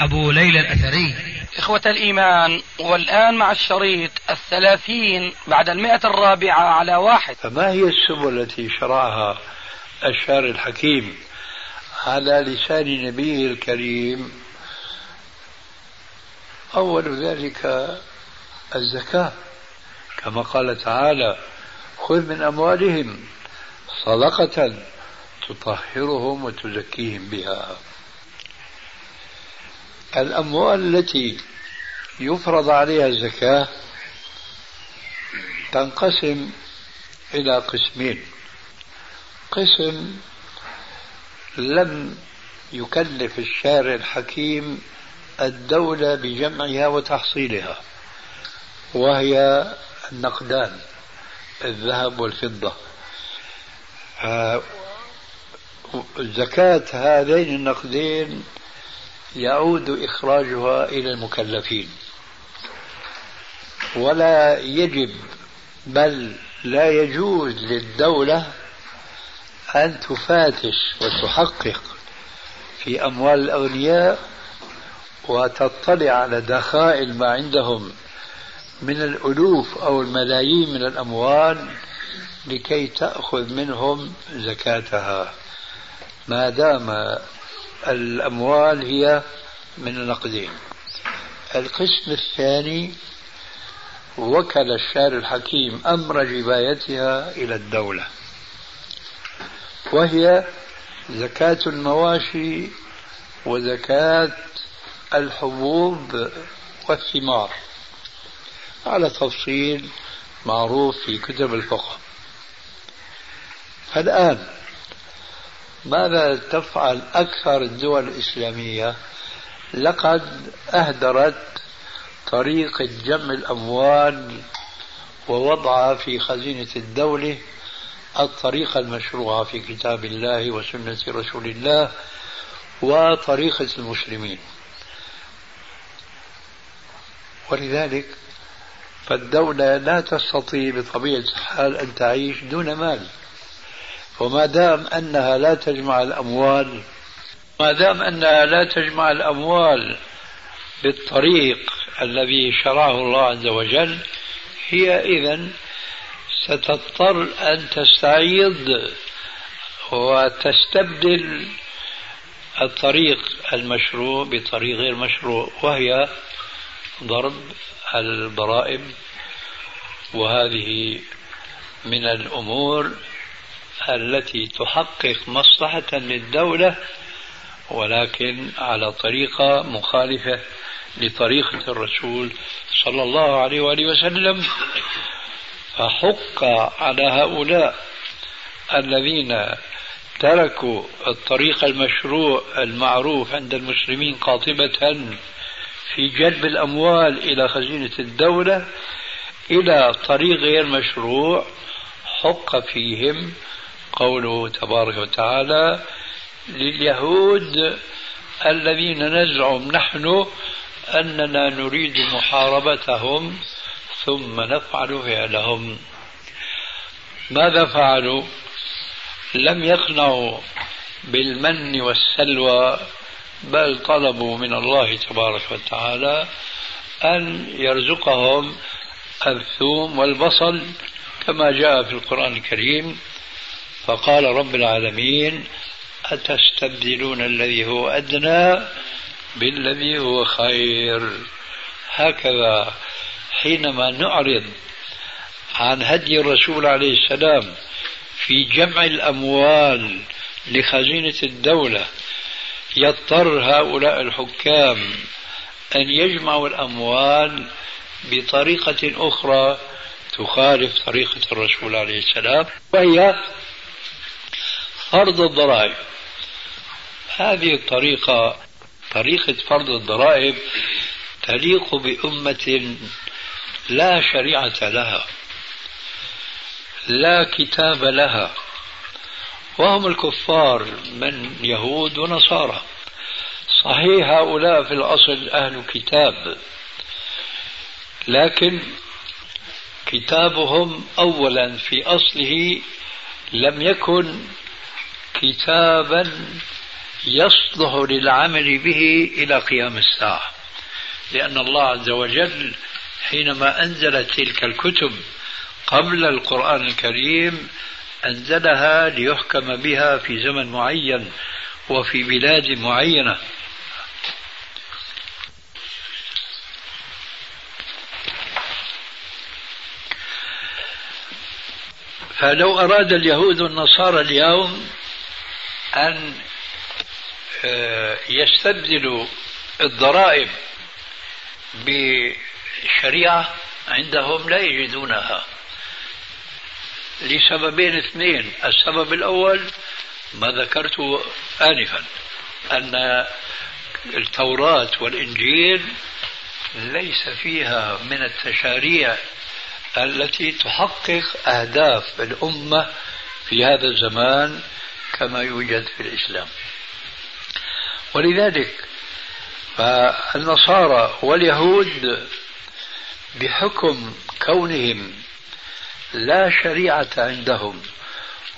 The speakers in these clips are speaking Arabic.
أبو ليلى الأثري. إخوة الإيمان والآن مع الشريط الثلاثين بعد المئة الرابعة على واحد. فما هي السبل التي شرعها الشارع الحكيم على لسان نبيه الكريم؟ أول ذلك الزكاة. كما قال تعالى خذ من أموالهم صدقة تطهرهم وتزكيهم بها. الأموال التي يفرض عليها الزكاة تنقسم إلى قسمين. قسم لم يكلف الشارع الحكيم الدولة بجمعها وتحصيلها وهي النقدان الذهب والفضة. آه، زكاة هذين النقدين يعود إخراجها إلى المكلفين. ولا يجب بل لا يجوز للدولة أن تفاتش وتحقق في أموال الأغنياء وتطلع على دخائل ما عندهم من الألوف أو الملايين من الأموال لكي تأخذ منهم زكاتها. ما دام الأموال هي من النقدين. القسم الثاني وكل الشارع الحكيم أمر جبايتها إلى الدولة وهي زكاة المواشي وزكاة الحبوب والثمار. على تفصيل معروف في كتب الفقه. الآن ماذا تفعل أكثر الدول الإسلامية؟ لقد أهدرت طريقة جمع الأموال ووضعها في خزينة الدولة الطريقة المشروعة في كتاب الله وسنة رسول الله وطريقة المسلمين. ولذلك فالدولة لا تستطيع بطبيعة الحال أن تعيش دون مال. وما دام أنها لا تجمع الأموال ما دام أنها لا تجمع الأموال بالطريق الذي شرعه الله عز وجل هي إذا ستضطر أن تستعيض وتستبدل الطريق المشروع بطريق غير مشروع وهي ضرب الضرائب. وهذه من الأمور التي تحقق مصلحة للدولة ولكن على طريقة مخالفة لطريقة الرسول صلى الله عليه وآله وسلم. فحق على هؤلاء الذين تركوا الطريق المشروع المعروف عند المسلمين قاطبة في جلب الأموال إلى خزينة الدولة إلى طريق غير مشروع حق فيهم قوله تبارك وتعالى لليهود الذين نزعم نحن أننا نريد محاربتهم ثم نفعل فعلهم. ماذا فعلوا؟ لم يقنعوا بالمن والسلوى بل طلبوا من الله تبارك وتعالى أن يرزقهم الثوم والبصل كما جاء في القرآن الكريم. فقال رب العالمين أتستبدلون الذي هو أدنى بالذي هو خير؟ هكذا حينما نعرض عن هدي الرسول عليه السلام في جمع الأموال لخزينة الدولة يضطر هؤلاء الحكام أن يجمعوا الأموال بطريقة أخرى تخالف طريقة الرسول عليه السلام وهي فرض الضرائب. هذه الطريقة طريقة فرض الضرائب تليق بأمة لا شريعة لها لا كتاب لها وهم الكفار من يهود ونصارى. صحيح هؤلاء في الأصل أهل كتاب لكن كتابهم أولا في أصله لم يكن كتابا يصلح للعمل به إلى قيام الساعة. لأن الله عز وجل حينما أنزل تلك الكتب قبل القرآن الكريم أنزلها ليحكم بها في زمن معين وفي بلاد معينة. فلو أراد اليهود والنصارى اليوم أن آه، يستبدلوا الضرائب بشريعة عندهم لا يجدونها. لسببين اثنين. السبب الأول ما ذكرته آنفا أن التوراة والإنجيل ليس فيها من التشاريع التي تحقق أهداف الأمة في هذا الزمان. كما يوجد في الإسلام. ولذلك فالنصارى واليهود بحكم كونهم لا شريعة عندهم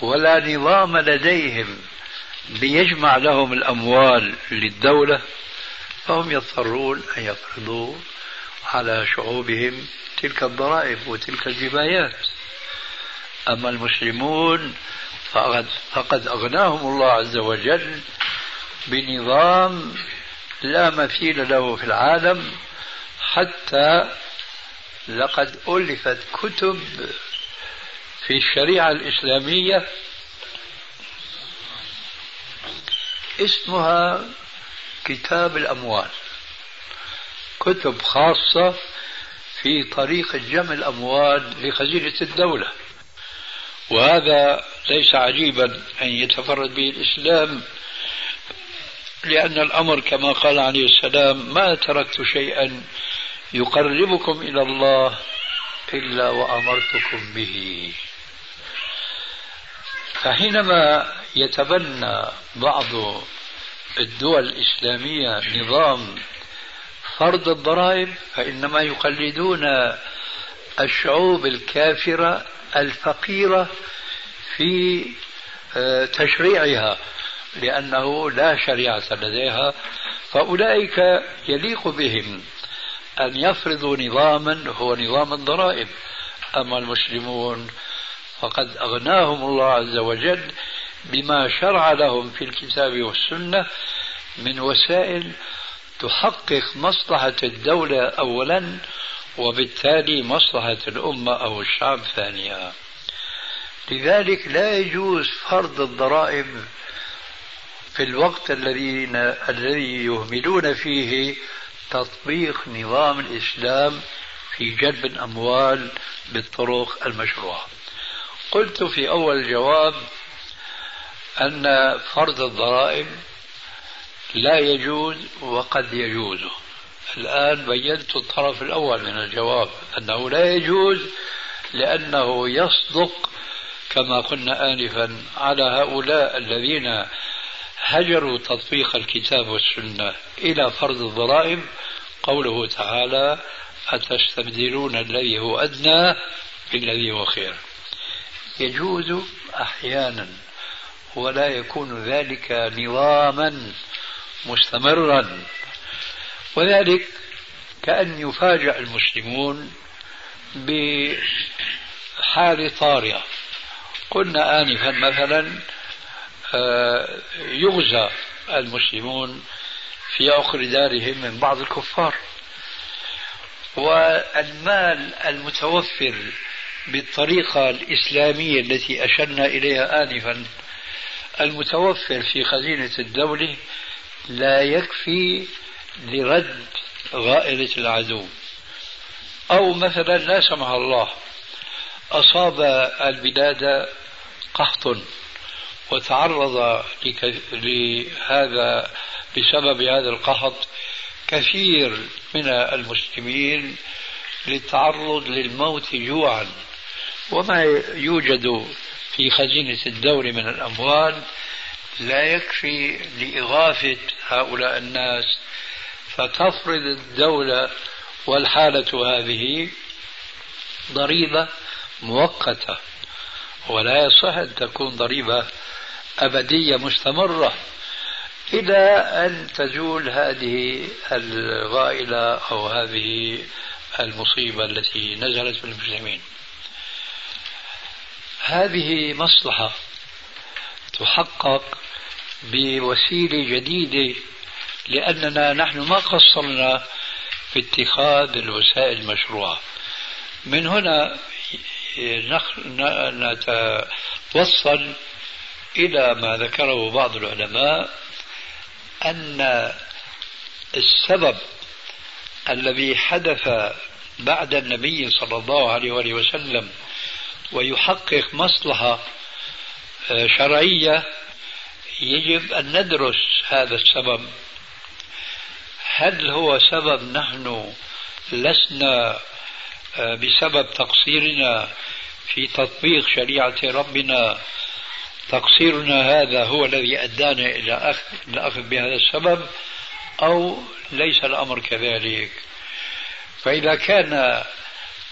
ولا نظام لديهم ليجمع لهم الأموال للدولة فهم يضطرون أن يفرضوا على شعوبهم تلك الضرائب وتلك الجبايات. أما المسلمون فقد, فقد أغناهم الله عز وجل بنظام لا مثيل له في العالم حتى لقد ألفت كتب في الشريعة الإسلامية اسمها كتاب الأموال. كتب خاصة في طريقة جمع الأموال لخزينة الدولة. وهذا ليس عجيبا أن يتفرد به الإسلام لأن الأمر كما قال عليه السلام ما تركت شيئا يقربكم إلى الله إلا وأمرتكم به. فحينما يتبنى بعض الدول الإسلامية نظام فرض الضرائب فإنما يقلدون الشعوب الكافرة الفقيرة في آه، تشريعها لأنه لا شريعة لديها فأولئك يليق بهم. أن يفرضوا نظاما هو نظام الضرائب. أما المسلمون فقد أغناهم الله عز وجل بما شرع لهم في الكتاب والسنة من وسائل تحقق مصلحة الدولة أولا وبالتالي مصلحة الأمة أو الشعب ثانيا. لذلك لا يجوز فرض الضرائب في الوقت الذي الذي يهملون فيه تطبيق نظام الإسلام في جلب الأموال بالطرق المشروعة. قلت في أول الجواب أن فرض الضرائب لا يجوز وقد يجوز. الآن بينت الطرف الأول من الجواب أنه لا يجوز لأنه يصدق كما قلنا آنفا على هؤلاء الذين هجروا تطبيق الكتاب والسنة إلى فرض الضرائب. قوله تعالى أتستبدلون الذي هو أدنى بالذي هو خير. يجوز أحيانا ولا يكون ذلك نظاما مستمرا. وذلك كأن يفاجأ المسلمون بحال طارئة. قلنا آنفا مثلا آه، يغزى المسلمون في عقر دارهم من بعض الكفار. والمال المتوفر بالطريقة الإسلامية التي أشرنا إليها آنفا المتوفر في خزينة الدولة لا يكفي لرد غائلة العدو. أو مثلا لا سمح الله أصاب البلاد قحط وتعرض لهذا بسبب هذا القحط كثير من المسلمين للتعرض للموت جوعا. وما يوجد في خزينة الدولة من الأموال لا يكفي لإغاثة هؤلاء الناس فتفرض الدولة والحالة هذه ضريبة مؤقتة ولا يصح أن تكون ضريبة أبدية مستمرة. إلى أن تزول هذه الغائلة أو هذه المصيبة التي نزلت بالمسلمين هذه مصلحة تحقق بوسيلة جديدة لأننا نحن ما قصرنا في اتخاذ الوسائل المشروعة. من هنا نتوصل إلى ما ذكره بعض العلماء أن السبب الذي حدث بعد النبي صلى الله عليه وآله وسلم ويحقق مصلحة آه، شرعية يجب أن ندرس هذا السبب. هل هو سبب نحن لسنا آه، بسبب تقصيرنا في تطبيق شريعة ربنا؟ تقصيرنا هذا هو الذي أدانا إلى أخذ الأخذ بهذا السبب أو ليس الأمر كذلك؟ فإذا كان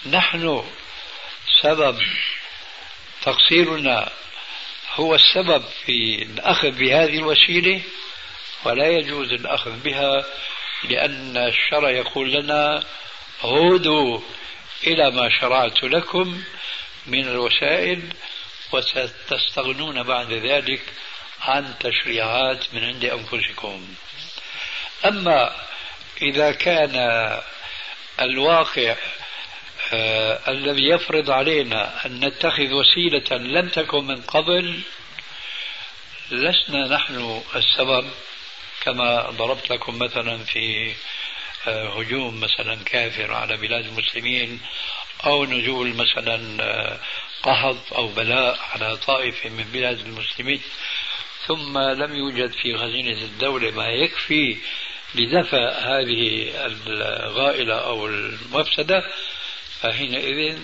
نحن سبب تقصيرنا هو السبب في الأخذ بهذه الوسيلة ولا يجوز الأخذ بها. لأن الشرع يقول لنا عودوا إلى ما شرعت لكم من الوسائل وستستغنون بعد ذلك عن تشريعات من عند أنفسكم. أما إذا كان الواقع آه الذي يفرض علينا أن نتخذ وسيلة لم تكن من قبل لسنا نحن السبب. كما ضربت لكم مثلا في آه هجوم مثلا كافر على بلاد المسلمين أو نزول مثلا آه قحط أو بلاء على طائفة من بلاد المسلمين ثم لم يوجد في خزينة الدولة ما يكفي لدفع هذه الغائلة أو المفسدة فحينئذ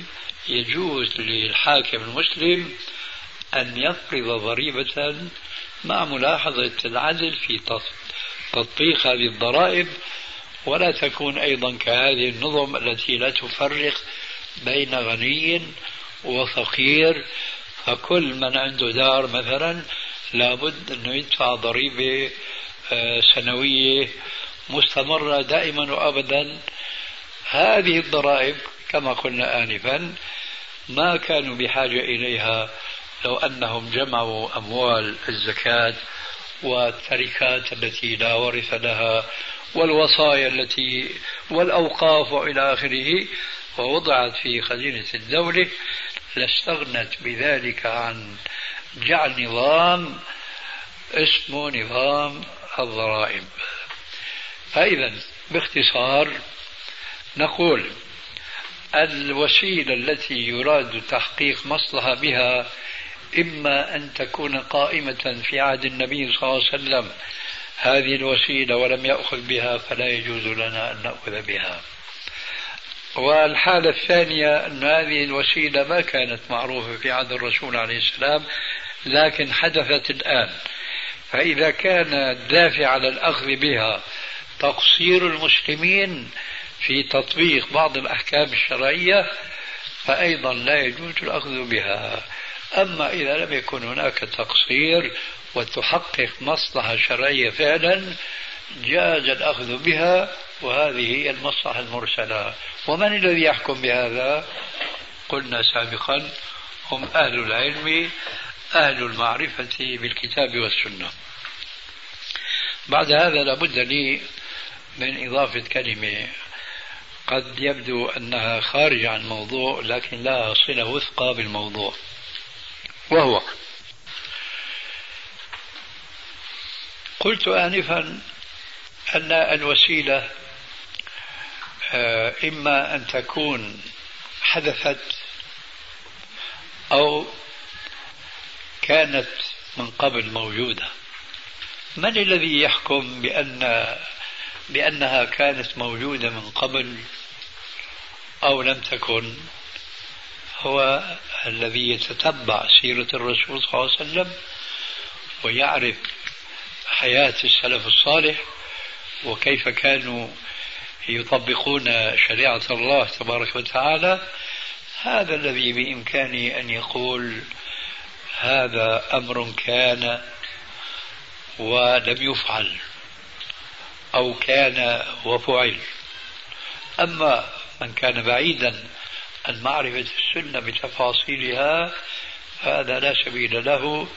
يجوز للحاكم المسلم أن يفرض ضريبة مع ملاحظة العدل في تطبيق هذه الضرائب ولا تكون أيضا كهذه النظم التي لا تفرق بين غني وفقير. فكل من عنده دار مثلا لابد أنه يدفع ضريبة آه، سنوية مستمرة دائما وأبدا. هذه الضرائب كما قلنا آنفا ما كانوا بحاجة إليها لو أنهم جمعوا أموال الزكاة والتركات التي لا ورث لها والوصايا التي والأوقاف وإلى آخره ووضعت في خزينة الدولة لاستغنت بذلك عن جعل نظام اسمه نظام الضرائب. فإذا باختصار نقول الوسيلة التي يراد تحقيق مصلحة بها إما أن تكون قائمة في عهد النبي صلى الله عليه وسلم. هذه الوسيلة ولم يأخذ بها فلا يجوز لنا أن نأخذ بها. والحالة الثانية أن هذه الوسيلة ما كانت معروفة في عهد الرسول عليه السلام لكن حدثت الآن. فإذا كان الدافع على الأخذ بها تقصير المسلمين في تطبيق بعض الأحكام الشرعية فأيضا لا يجوز الأخذ بها. أما إذا لم يكن هناك تقصير وتحقق مصلحة شرعية فعلا جاز الأخذ بها وهذه هي المصلحة المرسلة. ومن الذي يحكم بهذا؟ قلنا سابقا هم أهل العلم أهل المعرفة بالكتاب والسنة. بعد هذا لابد لي من إضافة كلمة. قد يبدو أنها خارجة عن الموضوع لكن لها صلة وثقة بالموضوع. وهو قلت آنفا أن الوسيلة آه، إما أن تكون حدثت أو كانت من قبل موجودة. من الذي يحكم بأن بأنها كانت موجودة من قبل أو لم تكن؟ هو الذي يتتبع سيرة الرسول صلى الله عليه وسلم ويعرف حياة السلف الصالح وكيف كانوا يطبقون شريعة الله تبارك وتعالى هذا الذي بإمكانه أن يقول هذا أمر كان ولم يفعل أو كان وفعل. أما من كان بعيدا عن معرفة السنة بتفاصيلها فهذا لا سبيل له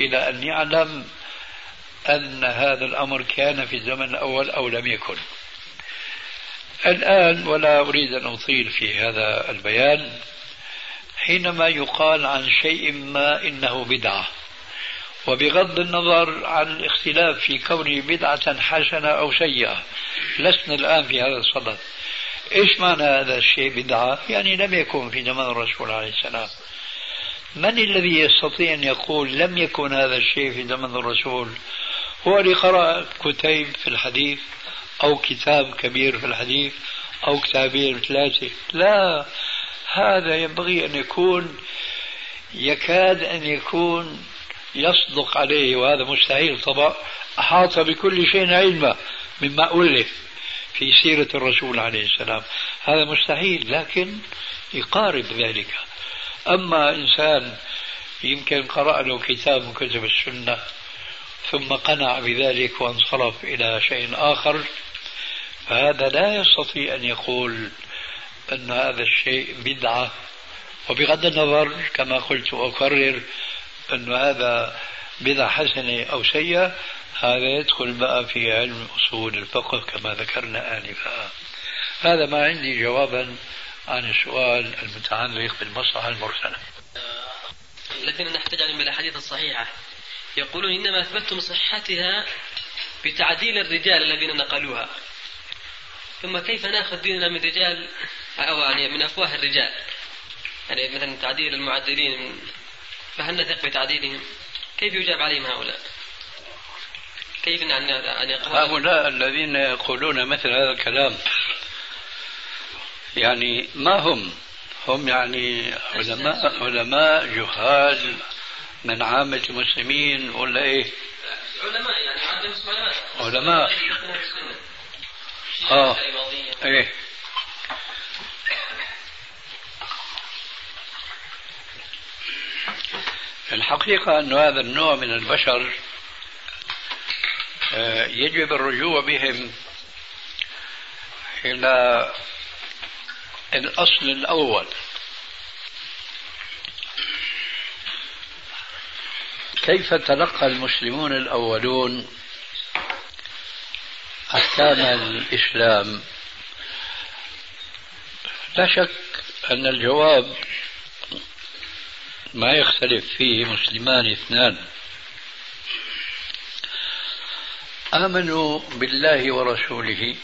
إلى أن يعلم أن هذا الأمر كان في الزمن الأول أو لم يكن. الآن ولا أريد أن أطيل في هذا البيان حينما يقال عن شيء ما إنه بدعة وبغض النظر عن الاختلاف في كونه بدعة حسنة أو سيئة لسنا الآن في هذا الصدد. إيش معنى هذا الشيء بدعة يعني لم يكن في زمن الرسول عليه السلام. من الذي يستطيع أن يقول لم يكن هذا الشيء في زمن الرسول؟ هو اللي قرأ كتيب في الحديث أو كتاب كبير في الحديث أو كتابين ثلاثة. لا هذا ينبغي أن يكون يكاد أن يكون يصدق عليه وهذا مستحيل طبعا. أحاط بكل شيء علما مما ألف. في سيرة الرسول عليه السلام. هذا مستحيل لكن يقارب ذلك. أما إنسان يمكن قرأ له كتاب من كتب السنة ثم قنع بذلك وانصرف إلى شيء آخر فهذا لا يستطيع أن يقول أن هذا الشيء بدعة. وبغض النظر كما قلت وأكرر أن هذا بدعة حسنة أو سيئة هذا يدخل بقى في علم أصول الفقه كما ذكرنا آنفا. هذا ما عندي جوابا عن السؤال المتعلق بالمصلحة المرسلة. الذين نحتاج عليهم بالأحاديث الصحيحة. يقولون إنما أثبتتم صحتها بتعديل الرجال الذين نقلوها. ثم كيف نأخذ ديننا من رجال أو يعني من أفواه الرجال؟ يعني مثلا تعديل المعدلين فهل نثق بتعديلهم؟ كيف يجاب عليهم هؤلاء؟ كيف أن هؤلاء الذين يقولون مثل هذا الكلام يعني ما هم؟ هم يعني علماء علماء جهال من عامة المسلمين ولا إيه؟ علماء يعني علماء. علماء. آه. إيه. الحقيقة أن هذا النوع من البشر آه، يجب الرجوع بهم إلى الأصل الأول. كيف تلقى المسلمون الأولون أحكام الإسلام؟ لا شك أن الجواب ما يختلف فيه مسلمان اثنان. آمنوا بالله ورسوله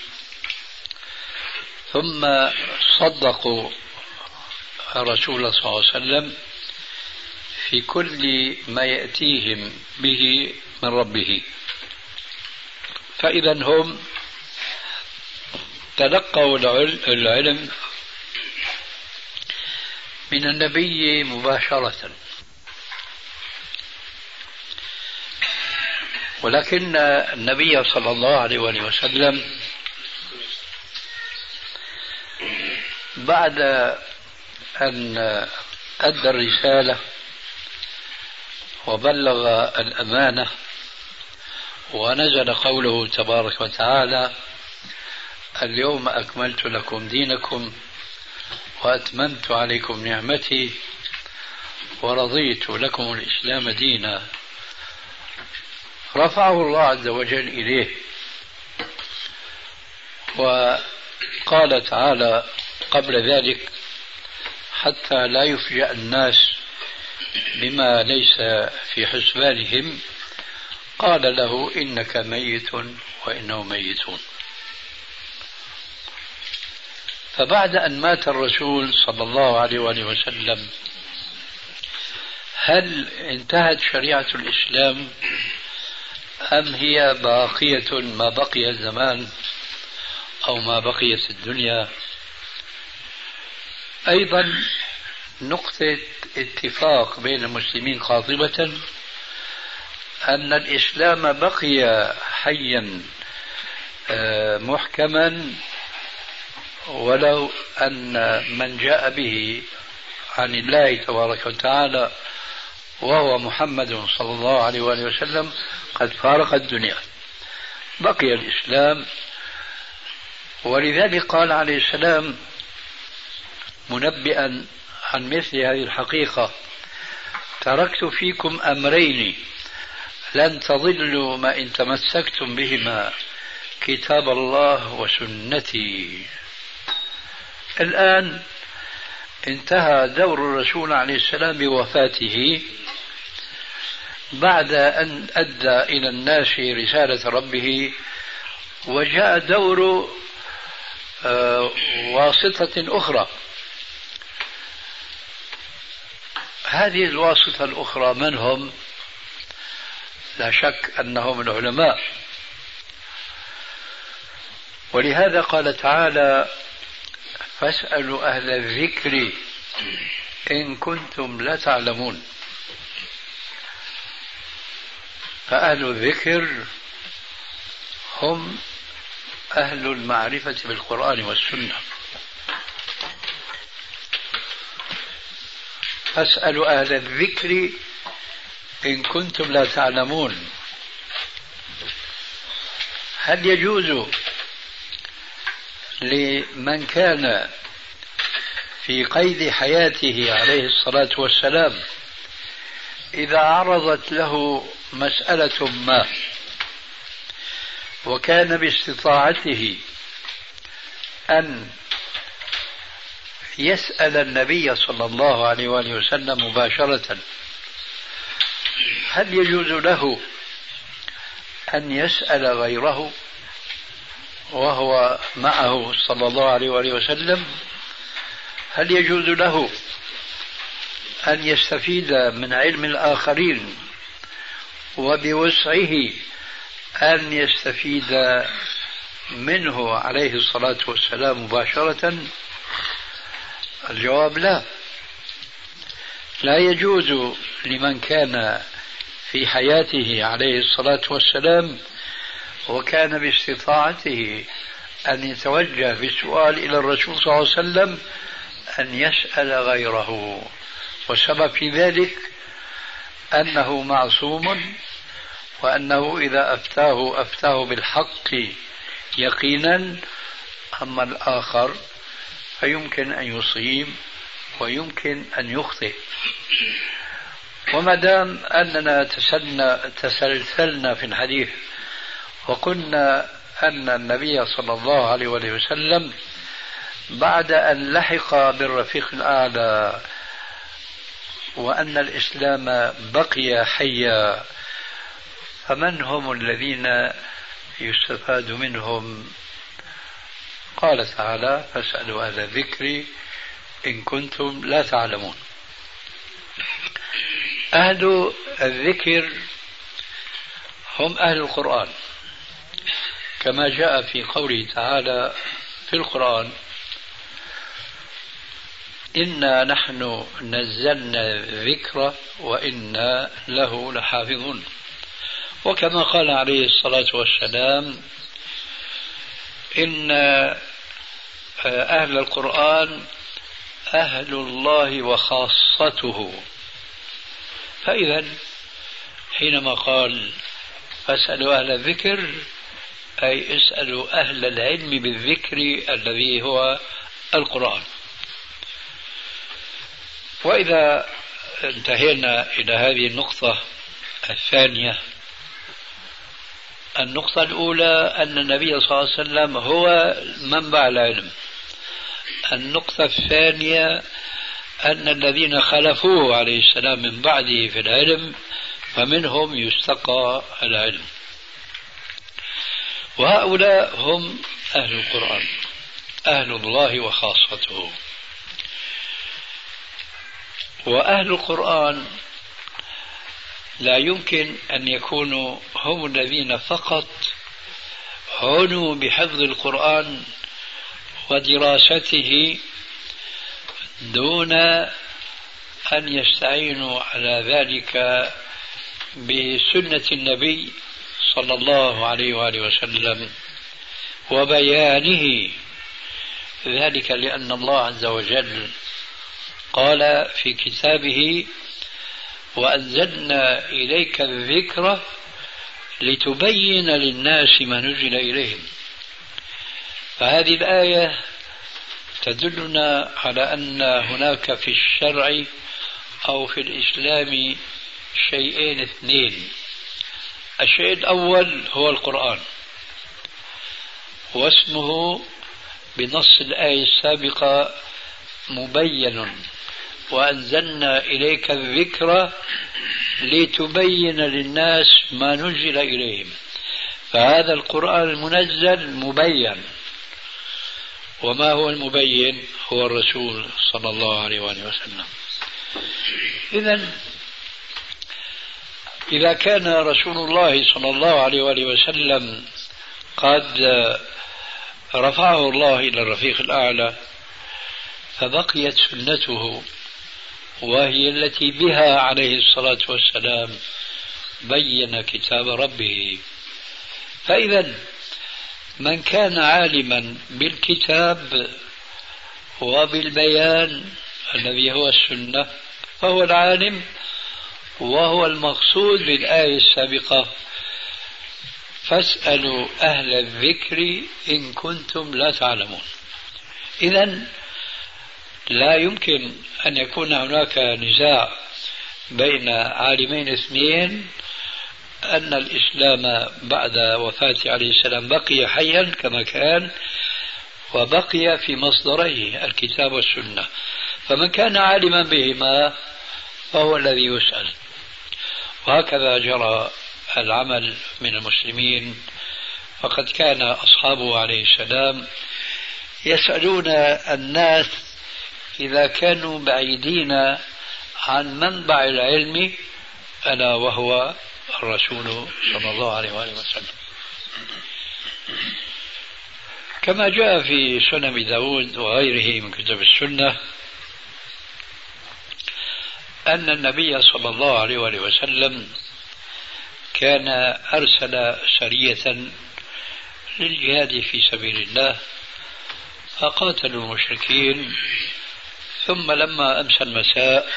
ثم صدقوا الرسول صلى الله عليه وسلم في كل ما يأتيهم به من ربه. فإذا هم تلقوا العلم من النبي مباشرة. ولكن النبي صلى الله عليه وسلم بعد أن أدى الرسالة وبلغ الأمانة ونزل قوله تبارك وتعالى اليوم أكملت لكم دينكم وأتممت عليكم نعمتي ورضيت لكم الإسلام دينا. رفعه الله عز وجل إليه. وقال تعالى قبل ذلك حتى لا يفجأ الناس بما ليس في حسبانهم قال له إنك ميت وإنهم ميتون. فبعد أن مات الرسول صلى الله عليه وآله وسلم هل انتهت شريعة الإسلام أم هي باقية ما بقي الزمان أو ما بقيت الدنيا؟ أيضا نقطة اتفاق بين المسلمين قاطبة أن الإسلام بقي حيا آه، محكما ولو أن من جاء به عن الله تبارك وتعالى وهو محمد صلى الله عليه وآله وسلم قد فارق الدنيا. بقي الإسلام. ولذلك قال عليه السلام منبئا عن مثل هذه الحقيقة تركت فيكم أمرين لن تضلوا ما إن تمسكتم بهما كتاب الله وسنتي. الآن انتهى دور الرسول عليه السلام بوفاته. بعد أن أدى إلى الناس رسالة ربه وجاء دور آه، واسطة أخرى. هذه الواسطة الأخرى من هم؟ لا شك أنهم العلماء. ولهذا قال تعالى فاسألوا أهل الذكر إن كنتم لا تعلمون فأهل الذكر هم أهل المعرفة بالقرآن والسنة. فاسألوا أهل الذكر إن كنتم لا تعلمون. هل يجوز لمن كان في قيد حياته عليه الصلاة والسلام إذا عرضت له مسألة ما. وكان باستطاعته أن يسأل النبي صلى الله عليه وآله وسلم مباشرة. هل يجوز له أن يسأل غيره وهو معه صلى الله عليه وآله وسلم؟ هل يجوز له أن يستفيد من علم الآخرين؟ وبوسعه أن يستفيد منه عليه الصلاة والسلام مباشرة؟ الجواب لا. لا يجوز لمن كان في حياته عليه الصلاة والسلام وكان باستطاعته أن يتوجه بالسؤال إلى الرسول صلى الله عليه وسلم أن يسأل غيره. والسبب في ذلك أنه معصوم وأنه إذا أفتاه أفتاه بالحق يقينا أما الآخر فيمكن أن يصيب ويمكن أن يخطئ. وما دام أننا تسلسلنا في الحديث وقلنا أن النبي صلى الله عليه وسلم بعد أن لحق بالرفيق الأعلى وأن الإسلام بقي حيا فمن هم الذين يستفاد منهم؟ قال تعالى فاسألوا أهل الذكر إن كنتم لا تعلمون. أهل الذكر هم أهل القرآن. كما جاء في قوله تعالى في القرآن إنا نحن نزلنا الذكر وإنا له لحافظون. وكما قال عليه الصلاة والسلام إن أهل القرآن أهل الله وخاصته. فإذا حينما قال فاسألوا أهل الذكر أي اسألوا أهل العلم بالذكر الذي هو القرآن. وإذا انتهينا إلى هذه النقطة الثانية النقطة الأولى أن النبي صلى الله عليه وسلم هو منبع العلم. النقطة الثانية أن الذين خلفوه عليه السلام من بعده في العلم فمنهم يستقى العلم. وهؤلاء هم أهل القرآن أهل الله وخاصته. وأهل القرآن لا يمكن أن يكونوا هم الذين فقط عنوا بحفظ القرآن ودراسته دون أن يستعينوا على ذلك بسنة النبي صلى الله عليه وآله وسلم وبيانه. ذلك لأن الله عز وجل قال في كتابه وأنزلنا إليك الذكر لتبين للناس ما نزل إليهم. فهذه الآية تدلنا على أن هناك في الشرع أو في الإسلام شيئين اثنين. الشيء الأول هو القرآن واسمه بنص الآية السابقة مبين. وأنزلنا إليك الذكر لتبين للناس ما نزل إليهم. فهذا القرآن المنزل مبين. وما هو المبين؟ هو الرسول صلى الله عليه وآله وسلم. إذا إذا كان رسول الله صلى الله عليه وآله وسلم قد رفعه الله إلى الرفيق الأعلى فبقيت سنته وهي التي بها عليه الصلاة والسلام بين كتاب ربه. فإذا من كان عالما بالكتاب وبالبيان الذي هو السنة فهو العالم وهو المقصود بالآية السابقة. فاسألوا أهل الذكر إن كنتم لا تعلمون. إذا لا يمكن أن يكون هناك نزاع بين عالمين اثنين أن الإسلام بعد وفاة عليه السلام بقي حيا كما كان وبقي في مصدريه الكتاب والسنة. فمن كان عالما بهما فهو الذي يسأل. وهكذا جرى العمل من المسلمين. فقد كان أصحابه عليه السلام يسألون الناس إذا كانوا بعيدين عن منبع العلم ألا وهو الرسول صلى الله عليه وآله وسلم. كما جاء في سنن داود وغيره من كتب السنة أن النبي صلى الله عليه وآله وسلم كان أرسل سرية للجهاد في سبيل الله فقاتلوا المشركين ثم لما أمسى المساء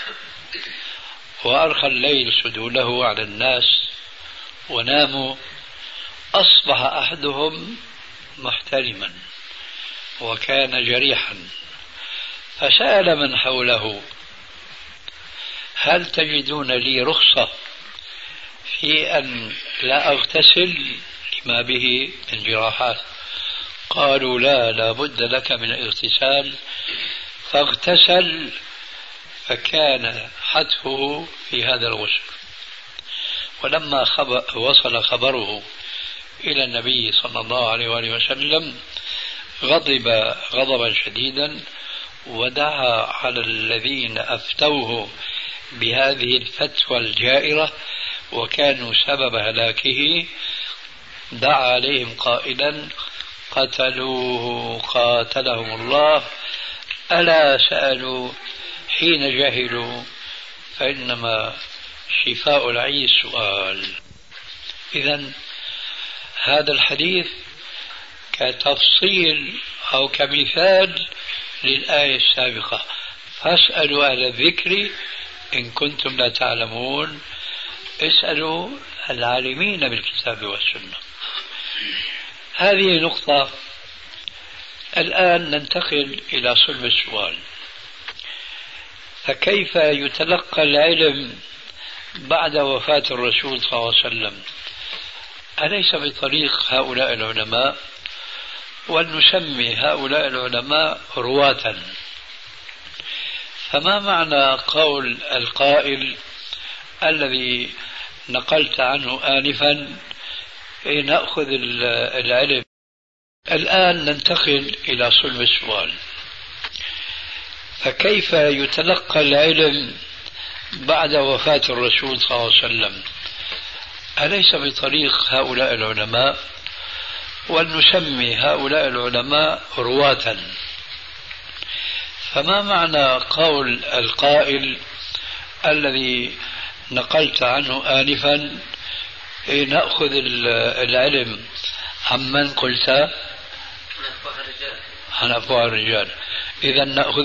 وأرخى الليل سدوله على الناس وناموا أصبح أحدهم محترما وكان جريحا فسأل من حوله هل تجدون لي رخصة في أن لا أغتسل لما به من جراحات؟ قالوا لا لا بد لك من الاغتسال فاغتسل فكان حتفه في هذا الغسل. ولما خبر وصل خبره إلى النبي صلى الله عليه وآله وسلم غضب غضبا شديدا ودعا على الذين أفتوه بهذه الفتوى الجائرة وكانوا سبب هلاكه. دعا عليهم قائلا قتلوه قاتلهم الله. ألا سألوا حين جهلوا فإنما شفاء العي السؤال إذا هذا الحديث كتفصيل أو كمثال للآية السابقة. فاسألوا أهل الذكر إن كنتم لا تعلمون اسألوا العالمين بالكتاب والسنة. هذه نقطة الآن ننتقل إلى صلب السؤال. فكيف يتلقى العلم بعد وفاة الرسول صلى الله عليه وسلم؟ أليس بطريق هؤلاء العلماء؟ ولنسمي هؤلاء العلماء رواة. فما معنى قول القائل الذي نقلت عنه آنفا نأخذ العلم؟ الآن ننتقل إلى صلب السؤال. فكيف يتلقى العلم بعد وفاة الرسول صلى الله عليه وسلم؟ أليس بطريق هؤلاء العلماء؟ ولنسمي هؤلاء العلماء رواة. فما معنى قول القائل الذي نقلت عنه آنفا إيه نأخذ العلم عمن قلت عن أفواه الرجال. إذا نأخذ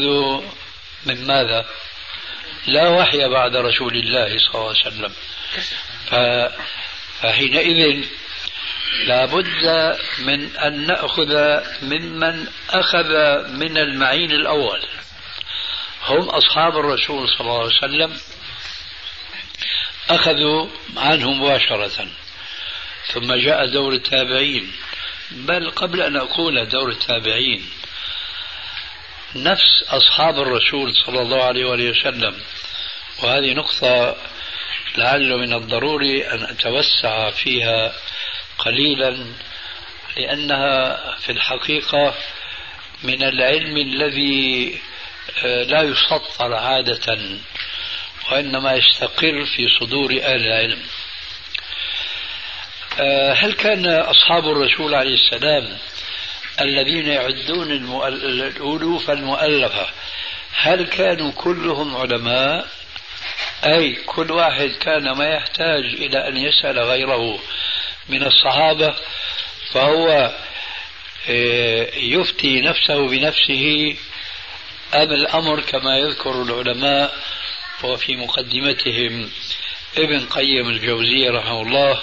من ماذا؟ لا وحي بعد رسول الله صلى الله عليه وسلم. فحينئذ لا بد من أن نأخذ ممن أخذ من المعين الأول. هم أصحاب الرسول صلى الله عليه وسلم. أخذوا عنه مباشرة. ثم جاء دور التابعين. بل قبل أن أقول دور التابعين نفس أصحاب الرسول صلى الله عليه وآله وسلم. وهذه نقطة لعل من الضروري أن أتوسع فيها قليلا لأنها في الحقيقة من العلم الذي آه، لا يسطر عادة وإنما يستقر في صدور أهل العلم. آه، هل كان أصحاب الرسول عليه السلام الذين يعدون الألوف المؤلفة. هل كانوا كلهم علماء؟ أي كل واحد كان ما يحتاج إلى أن يسأل غيره من الصحابة فهو آه، يفتي نفسه بنفسه أم الأمر كما يذكر العلماء؟ وفي مقدمتهم ابن قيم الجوزية رحمه الله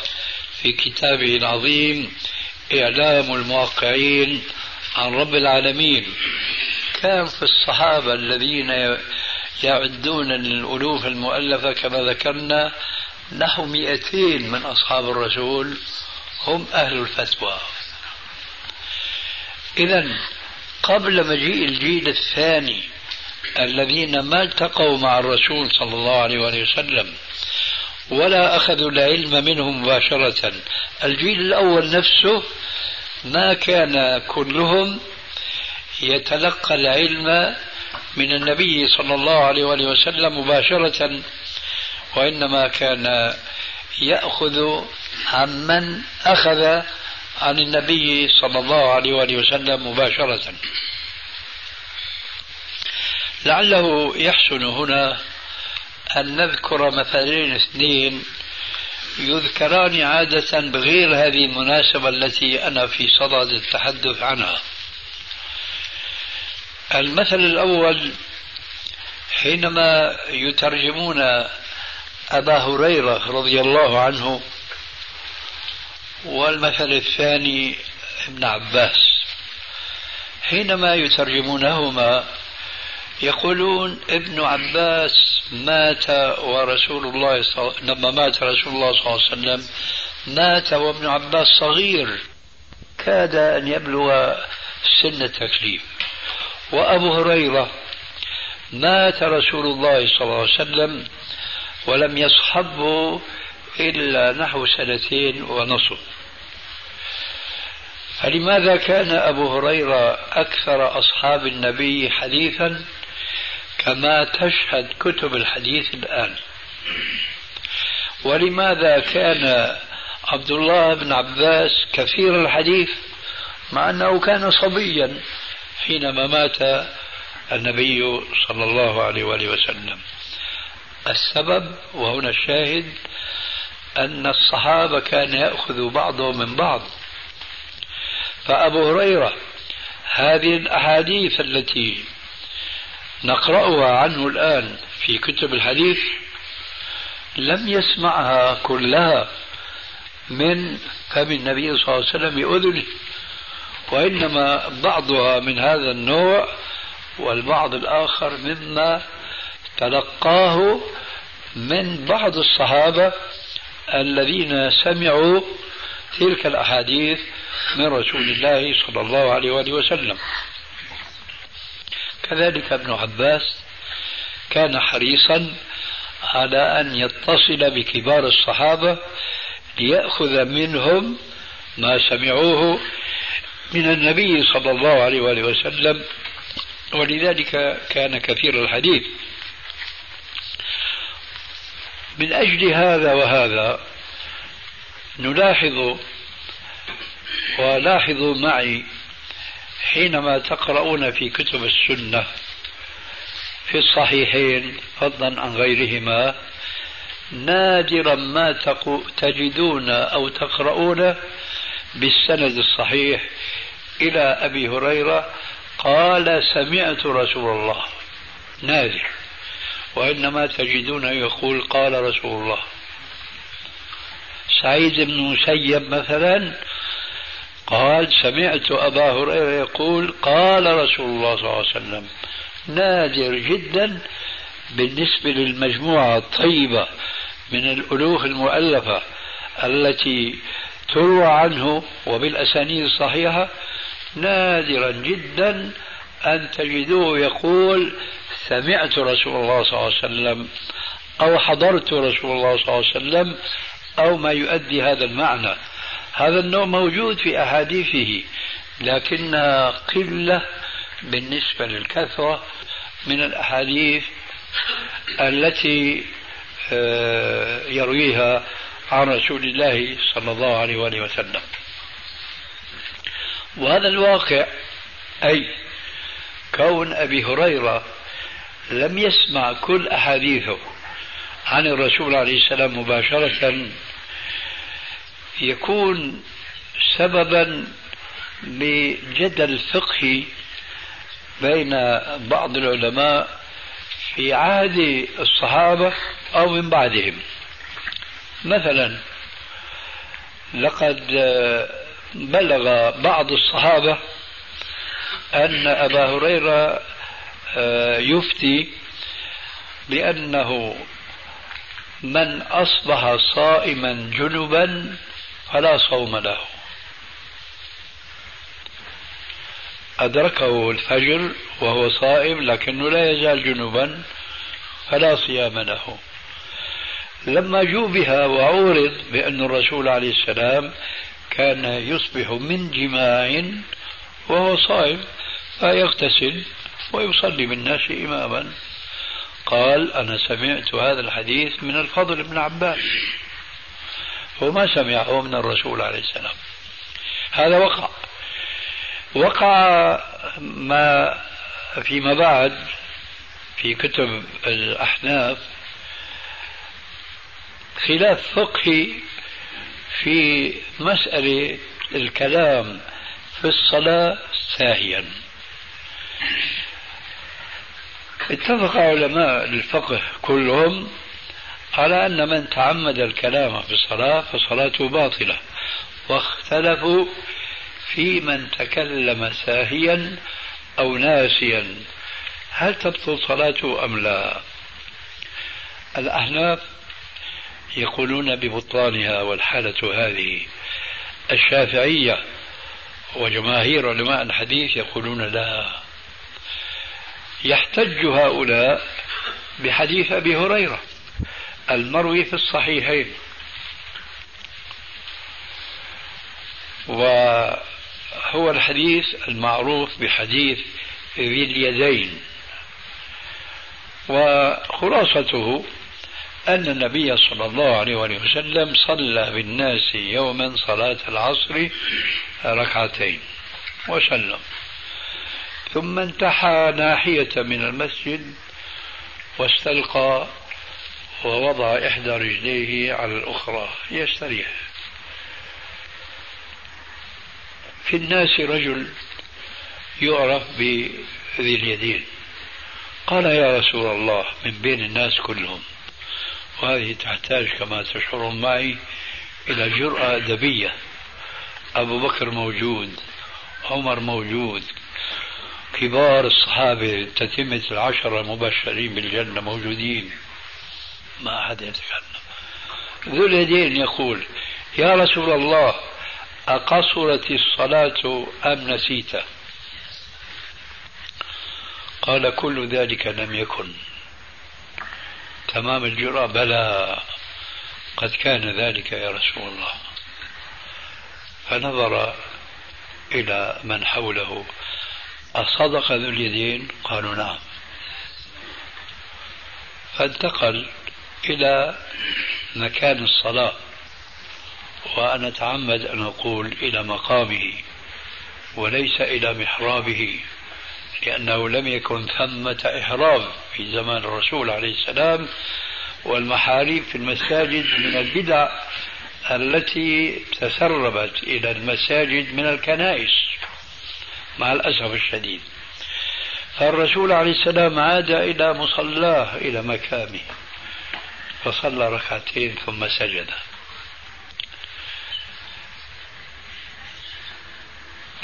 في كتابه العظيم إعلام الموقعين عن رب العالمين. كان في الصحابة الذين يعدون الألوف المؤلفة كما ذكرنا نحو مئتين من أصحاب الرسول هم أهل الفتوى. إذا قبل مجيء الجيل الثاني الذين ما التقوا مع الرسول صلى الله عليه وسلم ولا أخذوا العلم منه مباشرة. الجيل الأول نفسه ما كان كلهم يتلقى العلم من النبي صلى الله عليه وسلم مباشرة وإنما كان يأخذ عمن أخذ عن النبي صلى الله عليه وسلم مباشرة. لعله يحسن هنا أن نذكر مثلين اثنين يذكران عادة بغير هذه المناسبة التي أنا في صدد التحدث عنها؟ المثل الأول حينما يترجمون أبا هريرة رضي الله عنه والمثل الثاني ابن عباس. حينما يترجمونهما يقولون ابن عباس مات ورسول الله صل... لما مات رسول الله صلى الله عليه وسلم مات وابن عباس صغير. كاد أن يبلغ سن التكليف. وأبو هريرة مات رسول الله صلى الله عليه وسلم ولم يصحبه إلا نحو سنتين ونصف. فلماذا كان أبو هريرة أكثر أصحاب النبي حديثا؟ كما تشهد كتب الحديث الآن. ولماذا كان عبد الله بن عباس كثير الحديث؟ مع أنه كان صبيا حينما مات النبي صلى الله عليه وآله وسلم. السبب وهنا الشاهد أن الصحابة كان يأخذ بعضهم من بعض. فأبو هريرة هذه الأحاديث التي نقرأها عنه الآن في كتب الحديث. لم يسمعها كلها من فم النبي صلى الله عليه وسلم بأذنه وإنما بعضها من هذا النوع والبعض الآخر مما تلقاه من بعض الصحابة الذين سمعوا تلك الأحاديث من رسول الله صلى الله عليه وآله وسلم. كذلك ابن عباس كان حريصا على أن يتصل بكبار الصحابة ليأخذ منهم ما سمعوه من النبي صلى الله عليه وآله وسلم ولذلك كان كثير الحديث. من أجل هذا وهذا نلاحظ ولاحظوا معي حينما تقرؤون في كتب السنة في الصحيحين فضلا عن غيرهما نادرا ما تجدون أو تقرؤون بالسند الصحيح إلى أبي هريرة قال سمعت رسول الله. نادر. وإنما تجدون يقول قال رسول الله. سعيد بن مسيب مثلا قال سمعت أبا هريرة يقول قال رسول الله صلى الله عليه وسلم نادر جدا بالنسبة للمجموعة الطيبة من الألوف المؤلفة التي تروى عنه وبالأسانيد الصحيحة نادرا جدا أن تجدوه يقول سمعت رسول الله صلى الله عليه وسلم أو حضرت رسول الله صلى الله عليه وسلم أو ما يؤدي هذا المعنى هذا النوع موجود في أحاديثه لكن قلة بالنسبة للكثرة من الأحاديث التي آه، يرويها عن رسول الله صلى الله عليه وآله وسلم. وهذا الواقع أي كون أبي هريرة لم يسمع كل أحاديثه عن الرسول عليه السلام مباشرة يكون سببا لجدل فقهي بين بعض العلماء في عهد الصحابة أو من بعدهم. مثلا لقد بلغ بعض الصحابة أن أبا هريرة آه، يفتي بأنه من أصبح صائما جنبا فلا صوم له. أدركه الفجر وهو صائم لكنه لا يزال جنبا فلا صيام له. لما جوبها وعورض بأن الرسول عليه السلام كان يصبح من جماع وهو صائم فيغتسل ويصلي بالناس إماما. قال أنا سمعت هذا الحديث من الفضل بن عباس. وما سمعه من الرسول عليه السلام. هذا وقع. وقع ما فيما بعد في كتب الأحناف خلاف فقهي في مسألة الكلام في الصلاة ساهيا. اتفق علماء الفقه كلهم على أن من تعمد الكلام في الصلاة فصلاته باطلة. واختلفوا في من تكلم ساهيا أو ناسيا. هل تبطل صلاته أم لا؟ الأحناف يقولون ببطلانها والحالة هذه. الشافعية وجماهير علماء الحديث يقولون لا. يحتج هؤلاء بحديث أبي هريرة. المروي في الصحيحين. وهو الحديث المعروف بحديث ذي اليدين. وخلاصته أن النبي صلى الله عليه وسلم صلى بالناس يوما صلاة العصر ركعتين وسلم. ثم انتحى ناحية من المسجد واستلقى ووضع إحدى رجليه على الأخرى يستريح في الناس رجل يعرف بذي اليدين. قال يا رسول الله من بين الناس كلهم وهذه تحتاج كما تشعرون معي إلى جرأة أدبية أبو بكر موجود عمر موجود كبار الصحابة تتمة العشرة المبشرين بالجنة موجودين. ما أحد يتكلم. ذو اليدين يقول يا رسول الله أقصرت الصلاة أم نسيت؟ قال كل ذلك لم يكن. تمام الجرأة بلى قد كان ذلك يا رسول الله. فنظر إلى من حوله. أصدق ذو اليدين؟ قالوا نعم. فانتقل إلى مكان الصلاة وأنا أتعمد أن أقول إلى مقامه وليس إلى محرابه لأنه لم يكن ثمة إحراب في زمان الرسول عليه السلام والمحاريب في المساجد من البدع التي تسربت إلى المساجد من الكنائس مع الأسف الشديد. فالرسول عليه السلام عاد إلى مصلاه إلى مكانه فصلى ركعتين ثم سجد.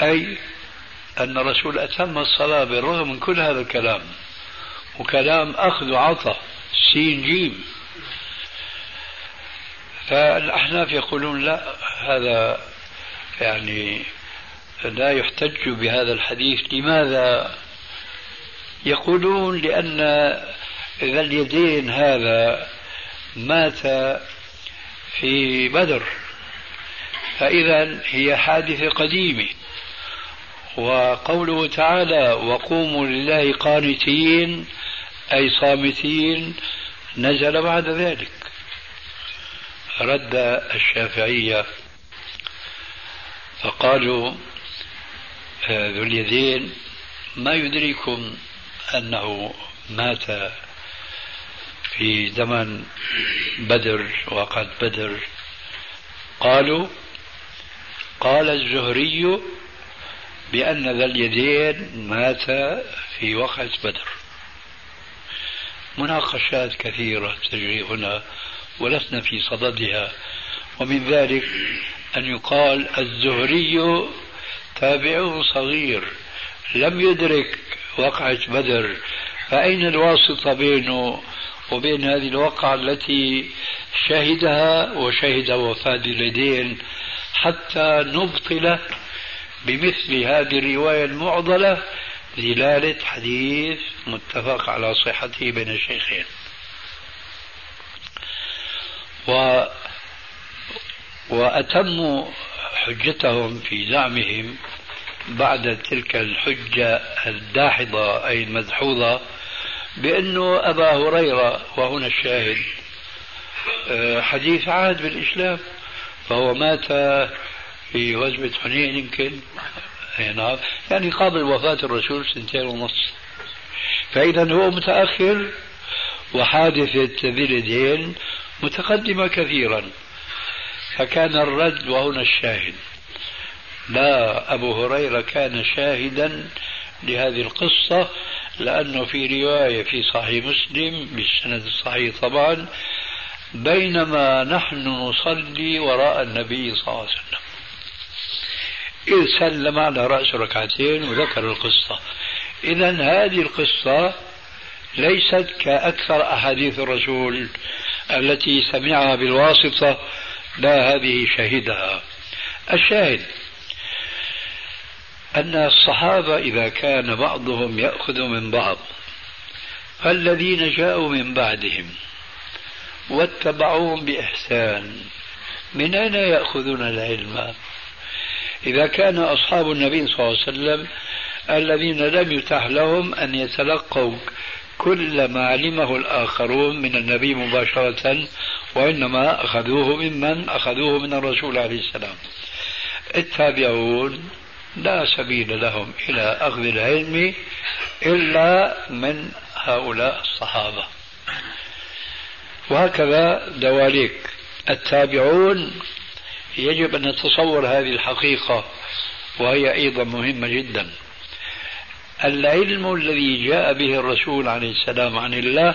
أي أن الرسول أتم الصلاة بالرغم من كل هذا الكلام وكلام أخذ وعطى سين جيم. فالأحناف يقولون لا هذا يعني لا يحتج بهذا الحديث. لماذا؟ يقولون لأن ذا اليدين هذا مات في بدر. فإذا هي حادثة قديمة وقوله تعالى وقوموا لله قانتين أي صامتين. نزل بعد ذلك. رد الشافعية فقالوا آه، ذو اليدين ما يدريكم أنه مات في زمن بدر وقد بدر. قالوا قال الزهري بأن ذا اليدين مات في وقت بدر. مناقشات كثيرة تجري هنا ولسنا في صددها. ومن ذلك أن يقال الزهري تابع صغير لم يدرك وقعة بدر. فأين الواسطة بينه وبين هذه الوقعة التي شهدها وشهد وفاة اليدين حتى نبطل بمثل هذه الرواية المعضلة دلالة حديث متفق على صحته بين الشيخين. و وأتموا حجتهم في زعمهم بعد تلك الحجة الداحضة أي المدحوظة بأنه أبا هريرة وهنا الشاهد آه، حديث عهد بالإسلام فهو مات في غزوة حنين يمكن نعم يعني قبل وفاة الرسول سنتين ونص. فإذا هو متأخر وحادثة ذي اليدين متقدمة كثيرا فكان الرد وهنا الشاهد. لا أبو هريرة كان شاهدا لهذه القصة لأنه في رواية في صحيح مسلم بالسند الصحيح طبعا بينما نحن نصلي وراء النبي صلى الله عليه وسلم. إذ سلم على رأس ركعتين وذكر القصة. إذا هذه القصة ليست كأكثر أحاديث الرسول التي سمعها بالواسطة لا هذه شهدها الشاهد أن الصحابة إذا كان بعضهم يأخذ من بعض فالذين جاءوا من بعدهم واتبعوهم بإحسان من أين يأخذون العلم؟ إذا كان أصحاب النبي صلى الله عليه وسلم الذين لم يتح لهم أن يتلقوا كل ما علمه الآخرون من النبي مباشرة وإنما أخذوه ممن؟ أخذوه من الرسول عليه السلام. التابعون لا سبيل لهم إلى أخذ العلم إلا من هؤلاء الصحابة. وهكذا دواليك التابعون. يجب أن نتصور هذه الحقيقة وهي أيضا مهمة جدا. العلم الذي جاء به الرسول عليه السلام عن الله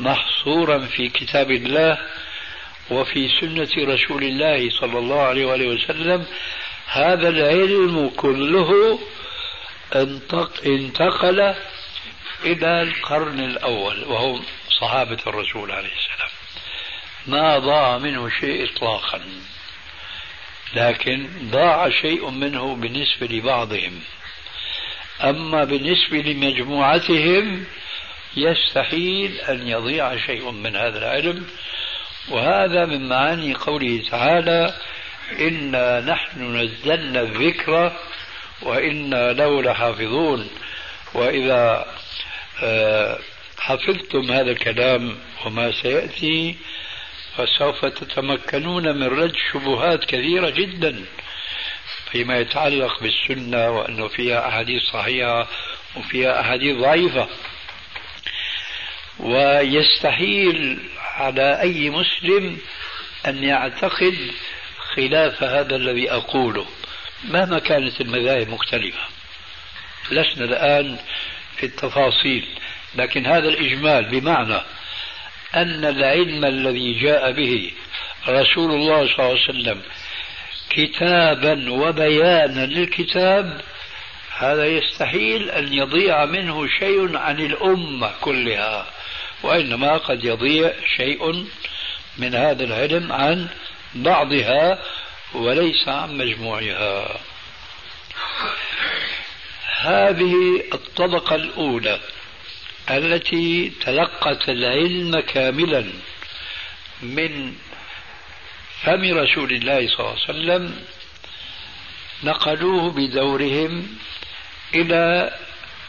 محصورا في كتاب الله وفي سنة رسول الله صلى الله عليه وآله وسلم هذا العلم كله انتقل إلى القرن الأول وهم صحابة الرسول عليه السلام. ما ضاع منه شيء إطلاقا لكن ضاع شيء منه بالنسبة لبعضهم. أما بالنسبة لمجموعتهم يستحيل أن يضيع شيء من هذا العلم. وهذا من معاني قوله تعالى إنا نحن نزلنا الذكر وإنا له لحافظون. وإذا آه، حفظتم هذا الكلام وما سيأتي فسوف تتمكنون من رد شبهات كثيرة جدا فيما يتعلق بالسنة وأنه فيها أحاديث صحيحة وفيها أحاديث ضعيفة. ويستحيل على أي مسلم أن يعتقد خلاف هذا الذي أقوله. مهما كانت المذاهب مختلفة. لسنا الآن في التفاصيل لكن هذا الإجمال بمعنى أن العلم الذي جاء به رسول الله صلى الله عليه وسلم كتابا وبيانا للكتاب هذا يستحيل أن يضيع منه شيء عن الأمة كلها وإنما قد يضيع شيء من هذا العلم عن بعضها وليس عن مجموعها. هذه الطبقة الأولى التي تلقت العلم كاملا من فم رسول الله صلى الله عليه وسلم نقلوه بدورهم إلى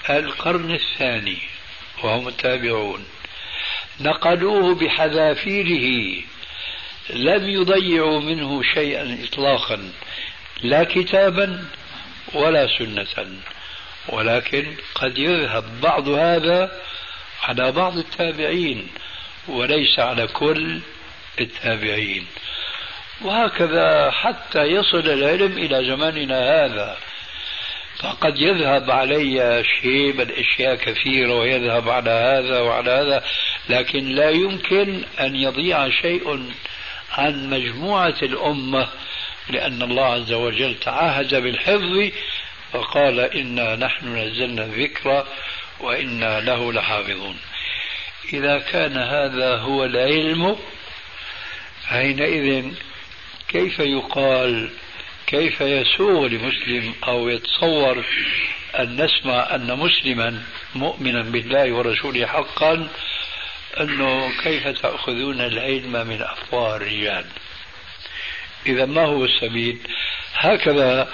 القرن الثاني وهم التابعون نقلوه بحذافيره لم يضيعوا منه شيئا إطلاقا لا كتابا ولا سنة ولكن قد يذهب بعض هذا على بعض التابعين وليس على كل التابعين. وهكذا حتى يصل العلم إلى زماننا هذا. فقد يذهب علي شيء من أشياء كثيرة ويذهب على هذا وعلى هذا لكن لا يمكن أن يضيع شيء عن مجموعة الأمة لأن الله عز وجل تعهد بالحفظ فقال إنا نحن نزلنا الذكر وإنا له لحافظون. إذا كان هذا هو العلم حينئذ كيف يقال كيف يسوغ لمسلم أو يتصور أن نسمع أن مسلما مؤمنا بالله ورسوله حقا أنه كيف تأخذون العلم من أفواه الرجال؟ إذا ما هو السبيل؟ هكذا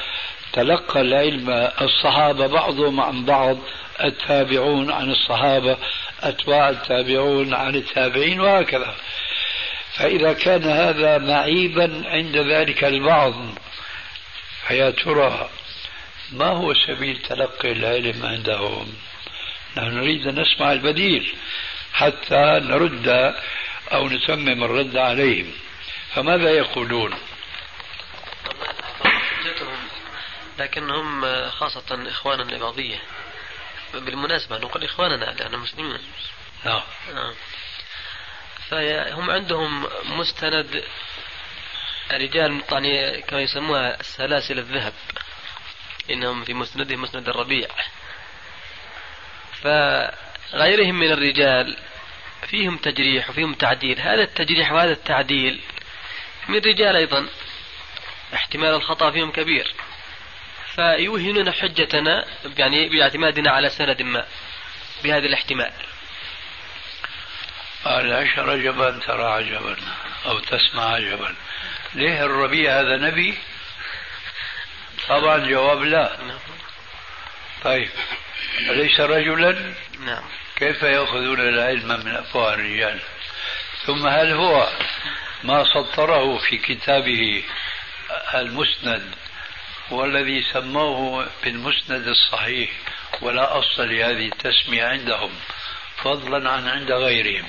تلقى العلم الصحابة بعضهم عن بعض التابعون عن الصحابة أتباع التابعون عن التابعين وهكذا. فإذا كان هذا معيبا عند ذلك البعض فيا ترى ما هو سبيل تلقي العلم عندهم؟ نحن نريد أن نسمع البديل. حتى نرد أو نتمم الرد عليهم. فماذا يقولون؟ لكنهم خاصة إخوانا العباضية بالمناسبة نقول إخواننا لأننا مسلمين نعم. نعم. فهم عندهم مستند رجال يعني كما يسموها سلاسل الذهب. إنهم في مسندهم مسند الربيع. فغيرهم من الرجال فيهم تجريح وفيهم تعديل. هذا التجريح وهذا التعديل من رجال أيضا. احتمال الخطأ فيهم كبير. فيوهنون حجتنا يعني باعتمادنا على سند ما بهذا الاحتمال. قال عشر عجبا ترى عجبا أو تسمع عجبا ليه الربيع هذا نبي؟ طبعا جواب لا. طيب أليس رجلا؟ نعم. كيف يأخذون العلم من أفواه الرجال؟ ثم هل هو ما سطره في كتابه المسند والذي سموه بالمسند الصحيح ولا أصل لهذه التسمية عندهم؟ فضلا عن عند غيرهم.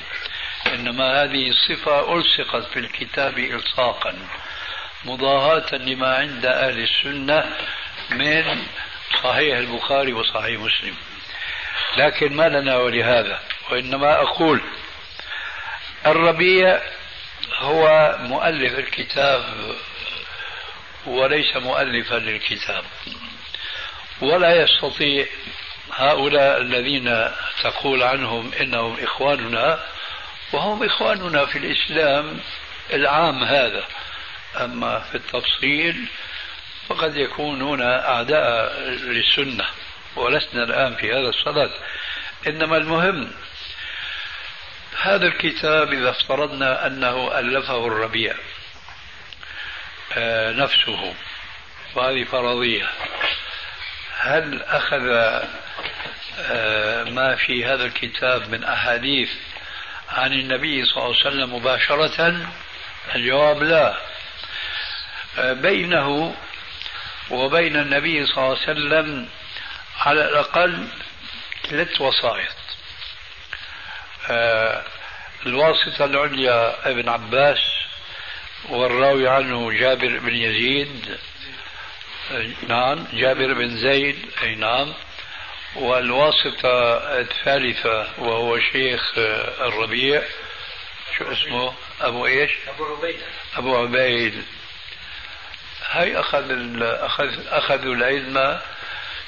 إنما هذه الصفة ألصقت في الكتاب إلصاقا مضاهاة لما عند أهل السنة من صحيح البخاري وصحيح مسلم. لكن ما لنا ولهذا وإنما أقول الربيع هو مؤلف الكتاب وليس مؤلفا للكتاب. ولا يستطيع هؤلاء الذين تقول عنهم إنهم إخواننا وهم إخواننا في الإسلام العام هذا. أما في التفصيل فقد يكونون أعداء للسنة. ولسنا الآن في هذا الصدد. إنما المهم هذا الكتاب إذا افترضنا أنه ألفه الربيع آه، نفسه وهذه فرضية. هل أخذ آه، ما في هذا الكتاب من أحاديث عن النبي صلى الله عليه وسلم مباشرة؟ الجواب لا. بينه وبين النبي صلى الله عليه وسلم على الأقل ثلاث وسائط. آه، الواسطة العليا ابن عباس والراوي عنه جابر بن يزيد نعم جابر بن زيد أي نعم والواسطة الثالثة وهو شيخ الربيع شو اسمه؟ أبو إيش؟ أبو عبيدة أبو عبيد. هاي أخذ أخذ أخذوا العلم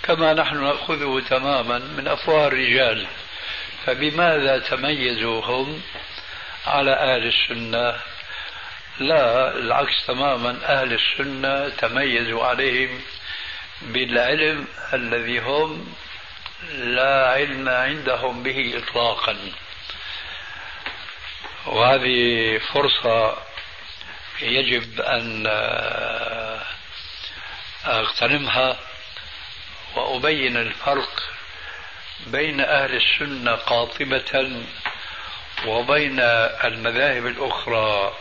كما نحن نأخذه تماما من أفواه الرجال. فبماذا تميزوا هم على أهل السنة؟ لا العكس تماما. أهل السنة تميزوا عليهم بالعلم الذي هم لا علم عندهم به إطلاقا. وهذه فرصة يجب أن أغتنمها. وأبين الفرق بين أهل السنة قاطبة وبين المذاهب الأخرى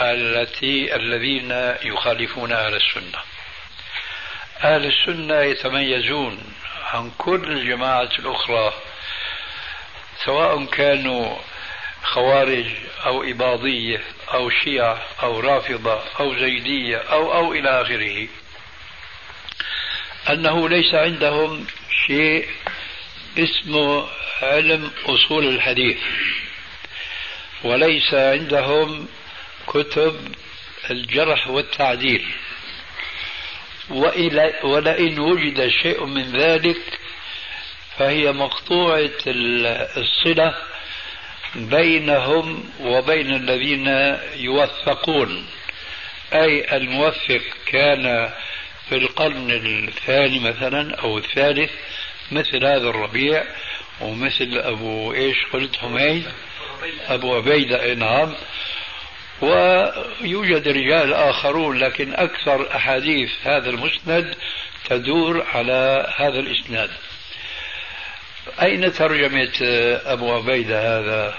التي الذين يخالفون أهل السنة. أهل السنة يتميزون عن كل الجماعة الأخرى سواء كانوا خوارج أو إباضية أو شيعة أو رافضة أو زيدية أو أو إلى آخره. أنه ليس عندهم شيء اسمه علم أصول الحديث وليس عندهم كتب الجرح والتعديل. ولئن وجد شيء من ذلك فهي مقطوعة الصلة بينهم وبين الذين يوثقون. أي الموثق كان في القرن الثاني مثلا أو الثالث مثل هذا الربيع ومثل أبو إيش قلت؟ حميد أبو عبيدة نعم. ويوجد رجال آخرون لكن أكثر أحاديث هذا المسند تدور على هذا الإسناد. أين ترجمة أبو عبيدة هذا؟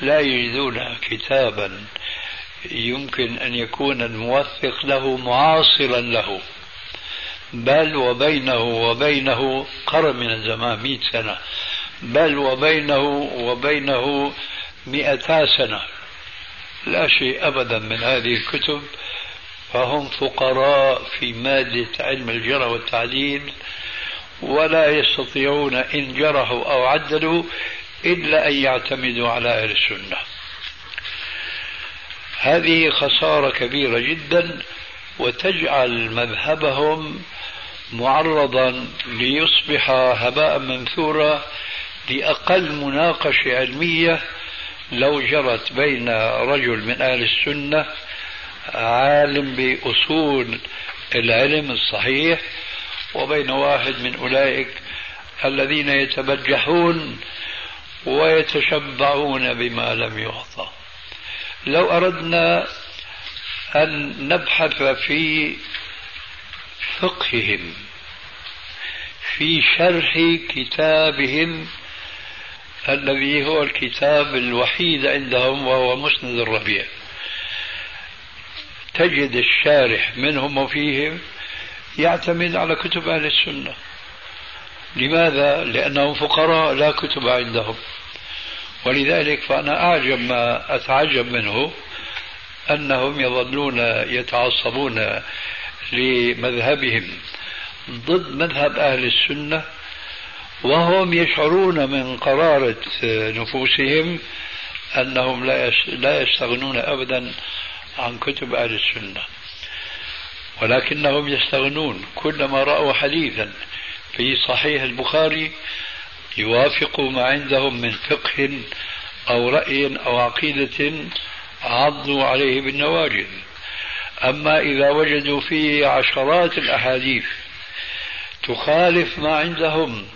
لا يجدون كتابا. يمكن أن يكون الموثق له معاصرا له. بل وبينه وبينه قرن من الزمان مئة سنة. بل وبينه وبينه مئتا سنة. لا شيء أبدا من هذه الكتب. فهم فقراء في مادة علم الجرى والتعديل ولا يستطيعون إن جرحوا أو عدلوا إلا أن يعتمدوا على أهل السنة. هذه خسارة كبيرة جدا وتجعل مذهبهم معرضا ليصبح هباء منثورا لأقل مناقشة علمية لو جرت بين رجل من أهل السنة عالم بأصول العلم الصحيح وبين واحد من أولئك الذين يتبجحون ويتشبعون بما لم يعطى. لو أردنا أن نبحث في فقههم في شرح كتابهم الذي هو الكتاب الوحيد عندهم وهو مسند الربيع. تجد الشارح منهم وفيهم يعتمد على كتب أهل السنة. لماذا؟ لأنهم فقراء لا كتب عندهم. ولذلك فأنا أعجب ما أتعجب منه أنهم يظلون يتعصبون لمذهبهم ضد مذهب أهل السنة وهم يشعرون من قرارة نفوسهم أنهم لا يستغنون أبدا عن كتب أهل السنة ولكنهم يستغنون كلما رأوا حديثا في صحيح البخاري يوافق ما عندهم من فقه أو رأي أو عقيدة عضوا عليه بالنواجذ. أما إذا وجدوا فيه عشرات الأحاديث تخالف ما عندهم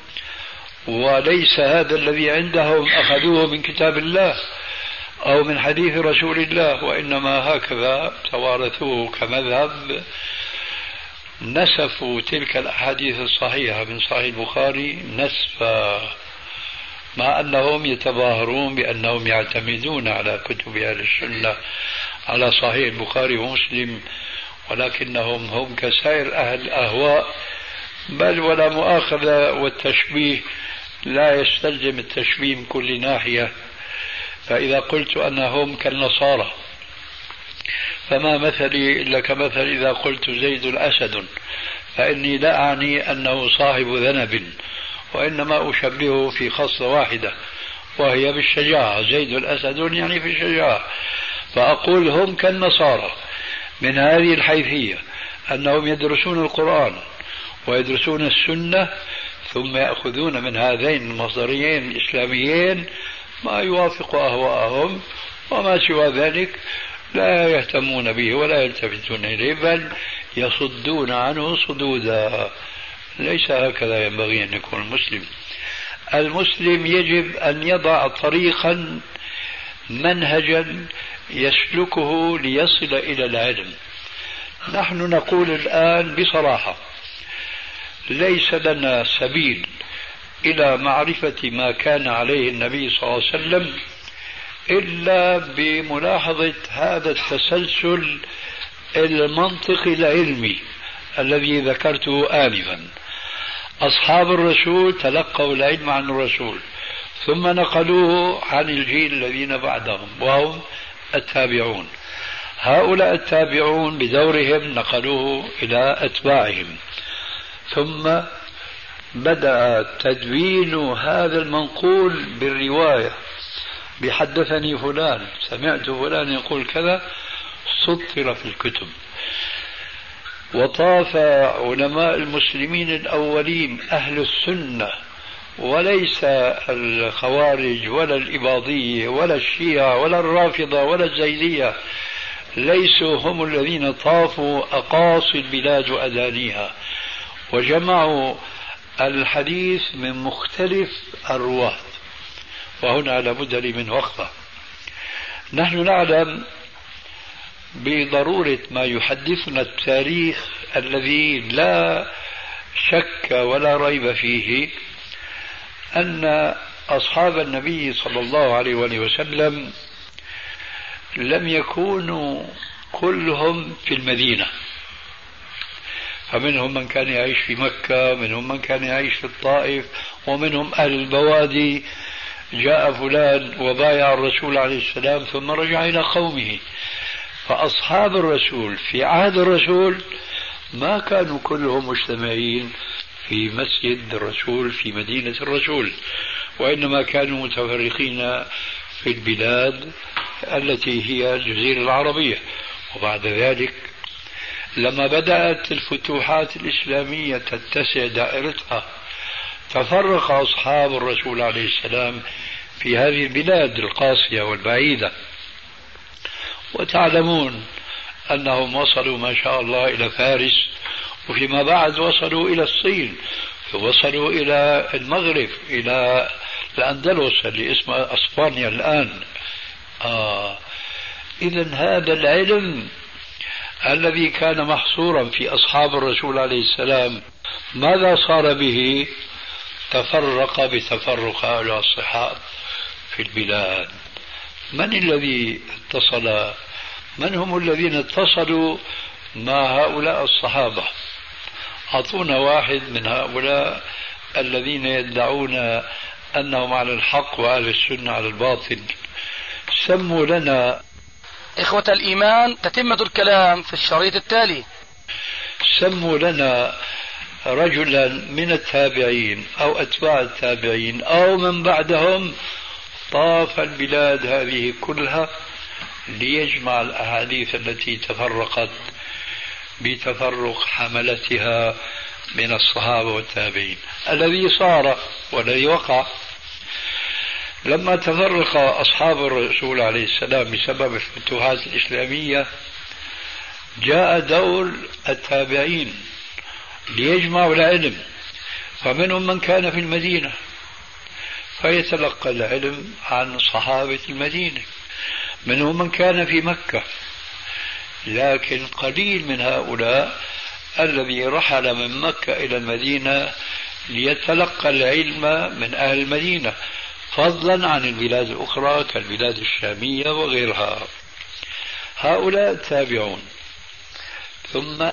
وليس هذا الذي عندهم أخذوه من كتاب الله أو من حديث رسول الله وإنما هكذا توارثوه كمذهب نسفوا تلك الأحاديث الصحيحة من صحيح البخاري نسفا مع أنهم يتظاهرون بأنهم يعتمدون على كتب أهل السنة على صحيح البخاري ومسلم ولكنهم هم كسائر أهل الأهواء بل ولا مؤاخذة والتشبيه لا يستلزم التشبيه من كل ناحية. فإذا قلت أنهم كالنصارى فما مثلي إلا كمثل إذا قلت زيد أسد فإني لا أعني أنه صاحب ذنب وإنما أشبهه في خصلة واحدة وهي بالشجاعة. زيد الأسد يعني في الشجاعة. فأقول هم كالنصارى من هذه الحيثية أنهم يدرسون القرآن ويدرسون السنة ثم يأخذون من هذين المصدريين الإسلاميين ما يوافق أهواءهم وما سوى ذلك لا يهتمون به ولا يلتفتون إليه بل يصدون عنه صدودا. ليس هكذا ينبغي أن يكون المسلم. المسلم يجب أن يضع طريقا منهجا يسلكه ليصل إلى العلم. نحن نقول الآن بصراحة ليس لنا سبيل إلى معرفة ما كان عليه النبي صلى الله عليه وسلم إلا بملاحظة هذا التسلسل المنطقي العلمي الذي ذكرته آنفا. أصحاب الرسول تلقوا العلم عن الرسول ثم نقلوه عن الجيل الذين بعدهم وهم التابعون. هؤلاء التابعون بدورهم نقلوه إلى أتباعهم. ثم بدأ تدوين هذا المنقول بالرواية. بحدثني فلان سمعت فلان يقول كذا سطر في الكتب. وطاف علماء المسلمين الأولين أهل السنة وليس الخوارج ولا الإباضية ولا الشيعة ولا الرافضة ولا الزيدية ليسوا هم الذين طافوا أقاصي البلاد وأدانيها وجمعوا الحديث من مختلف الرواة وهنا لابد لي من وقفة. نحن نعلم بضرورة ما يحدثنا التاريخ الذي لا شك ولا ريب فيه أن أصحاب النبي صلى الله عليه وسلم لم يكونوا كلهم في المدينة. فمنهم من كان يعيش في مكة منهم من كان يعيش في الطائف ومنهم أهل البوادي جاء فلان وبايع الرسول عليه السلام ثم رجع إلى قومه. فأصحاب الرسول في عهد الرسول ما كانوا كلهم مجتمعين في مسجد الرسول في مدينة الرسول وإنما كانوا متفرقين في البلاد التي هي الجزيرة العربية. وبعد ذلك لما بدأت الفتوحات الإسلامية تتسع دائرتها تفرق أصحاب الرسول عليه السلام في هذه البلاد القاسية والبعيدة. وتعلمون أنهم وصلوا ما شاء الله إلى فارس وفيما بعد وصلوا إلى الصين وصلوا إلى المغرب إلى الأندلس اللي اسمها أسبانيا الآن. آه إذا هذا العلم الذي كان محصورا في أصحاب الرسول عليه السلام ماذا صار به؟ تفرق بتفرق هؤلاء الصحاب في البلاد. من الذي اتصل؟ من هم الذين اتصلوا مع هؤلاء الصحابة؟ أعطونا واحد من هؤلاء الذين يدعون أنهم على الحق وأهل السنة على الباطل. سموا لنا إخوة الإيمان تتمة الكلام في الشريط التالي. سموا لنا رجلا من التابعين أو أتباع التابعين أو من بعدهم طاف البلاد هذه كلها ليجمع الأحاديث التي تفرقت بتفرق حملتها من الصحابة والتابعين. الذي صار والذي وقع لما تفرق أصحاب الرسول عليه السلام بسبب الفتوحات الإسلامية جاء دور التابعين. ليجمعوا العلم. فمنهم من كان في المدينة فيتلقى العلم عن صحابة المدينة. منهم من كان في مكة لكن قليل من هؤلاء الذي رحل من مكة إلى المدينة ليتلقى العلم من أهل المدينة فضلا عن البلاد الأخرى كالبلاد الشامية وغيرها. هؤلاء تابعون. ثم